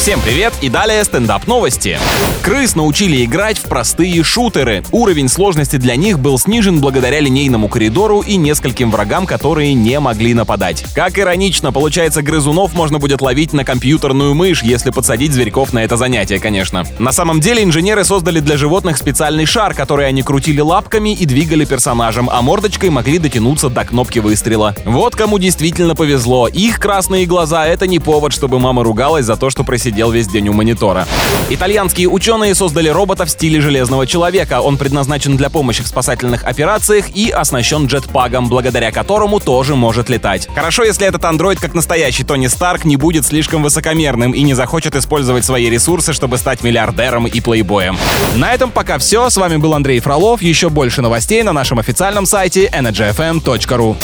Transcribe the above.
Всем привет и далее стендап новости. Крыс научили играть в простые шутеры. Уровень сложности для них был снижен благодаря линейному коридору и нескольким врагам, которые не могли нападать. Как иронично, получается, грызунов можно будет ловить на компьютерную мышь, если подсадить зверьков на это занятие, конечно. На самом деле инженеры создали для животных специальный шар, который они крутили лапками и двигали персонажем, а мордочкой могли дотянуться до кнопки выстрела. Вот кому действительно повезло. Их красные глаза — это не повод, чтобы мама ругалась за то, что просидел весь день у монитора. Итальянские ученые создали робота в стиле Железного Человека. Он предназначен для помощи в спасательных операциях и оснащен джетпагом, благодаря которому тоже может летать. Хорошо, если этот андроид, как настоящий Тони Старк, не будет слишком высокомерным и не захочет использовать свои ресурсы, чтобы стать миллиардером и плейбоем. На этом пока все. С вами был Андрей Фролов. Еще больше новостей на нашем официальном сайте energyfm.ru.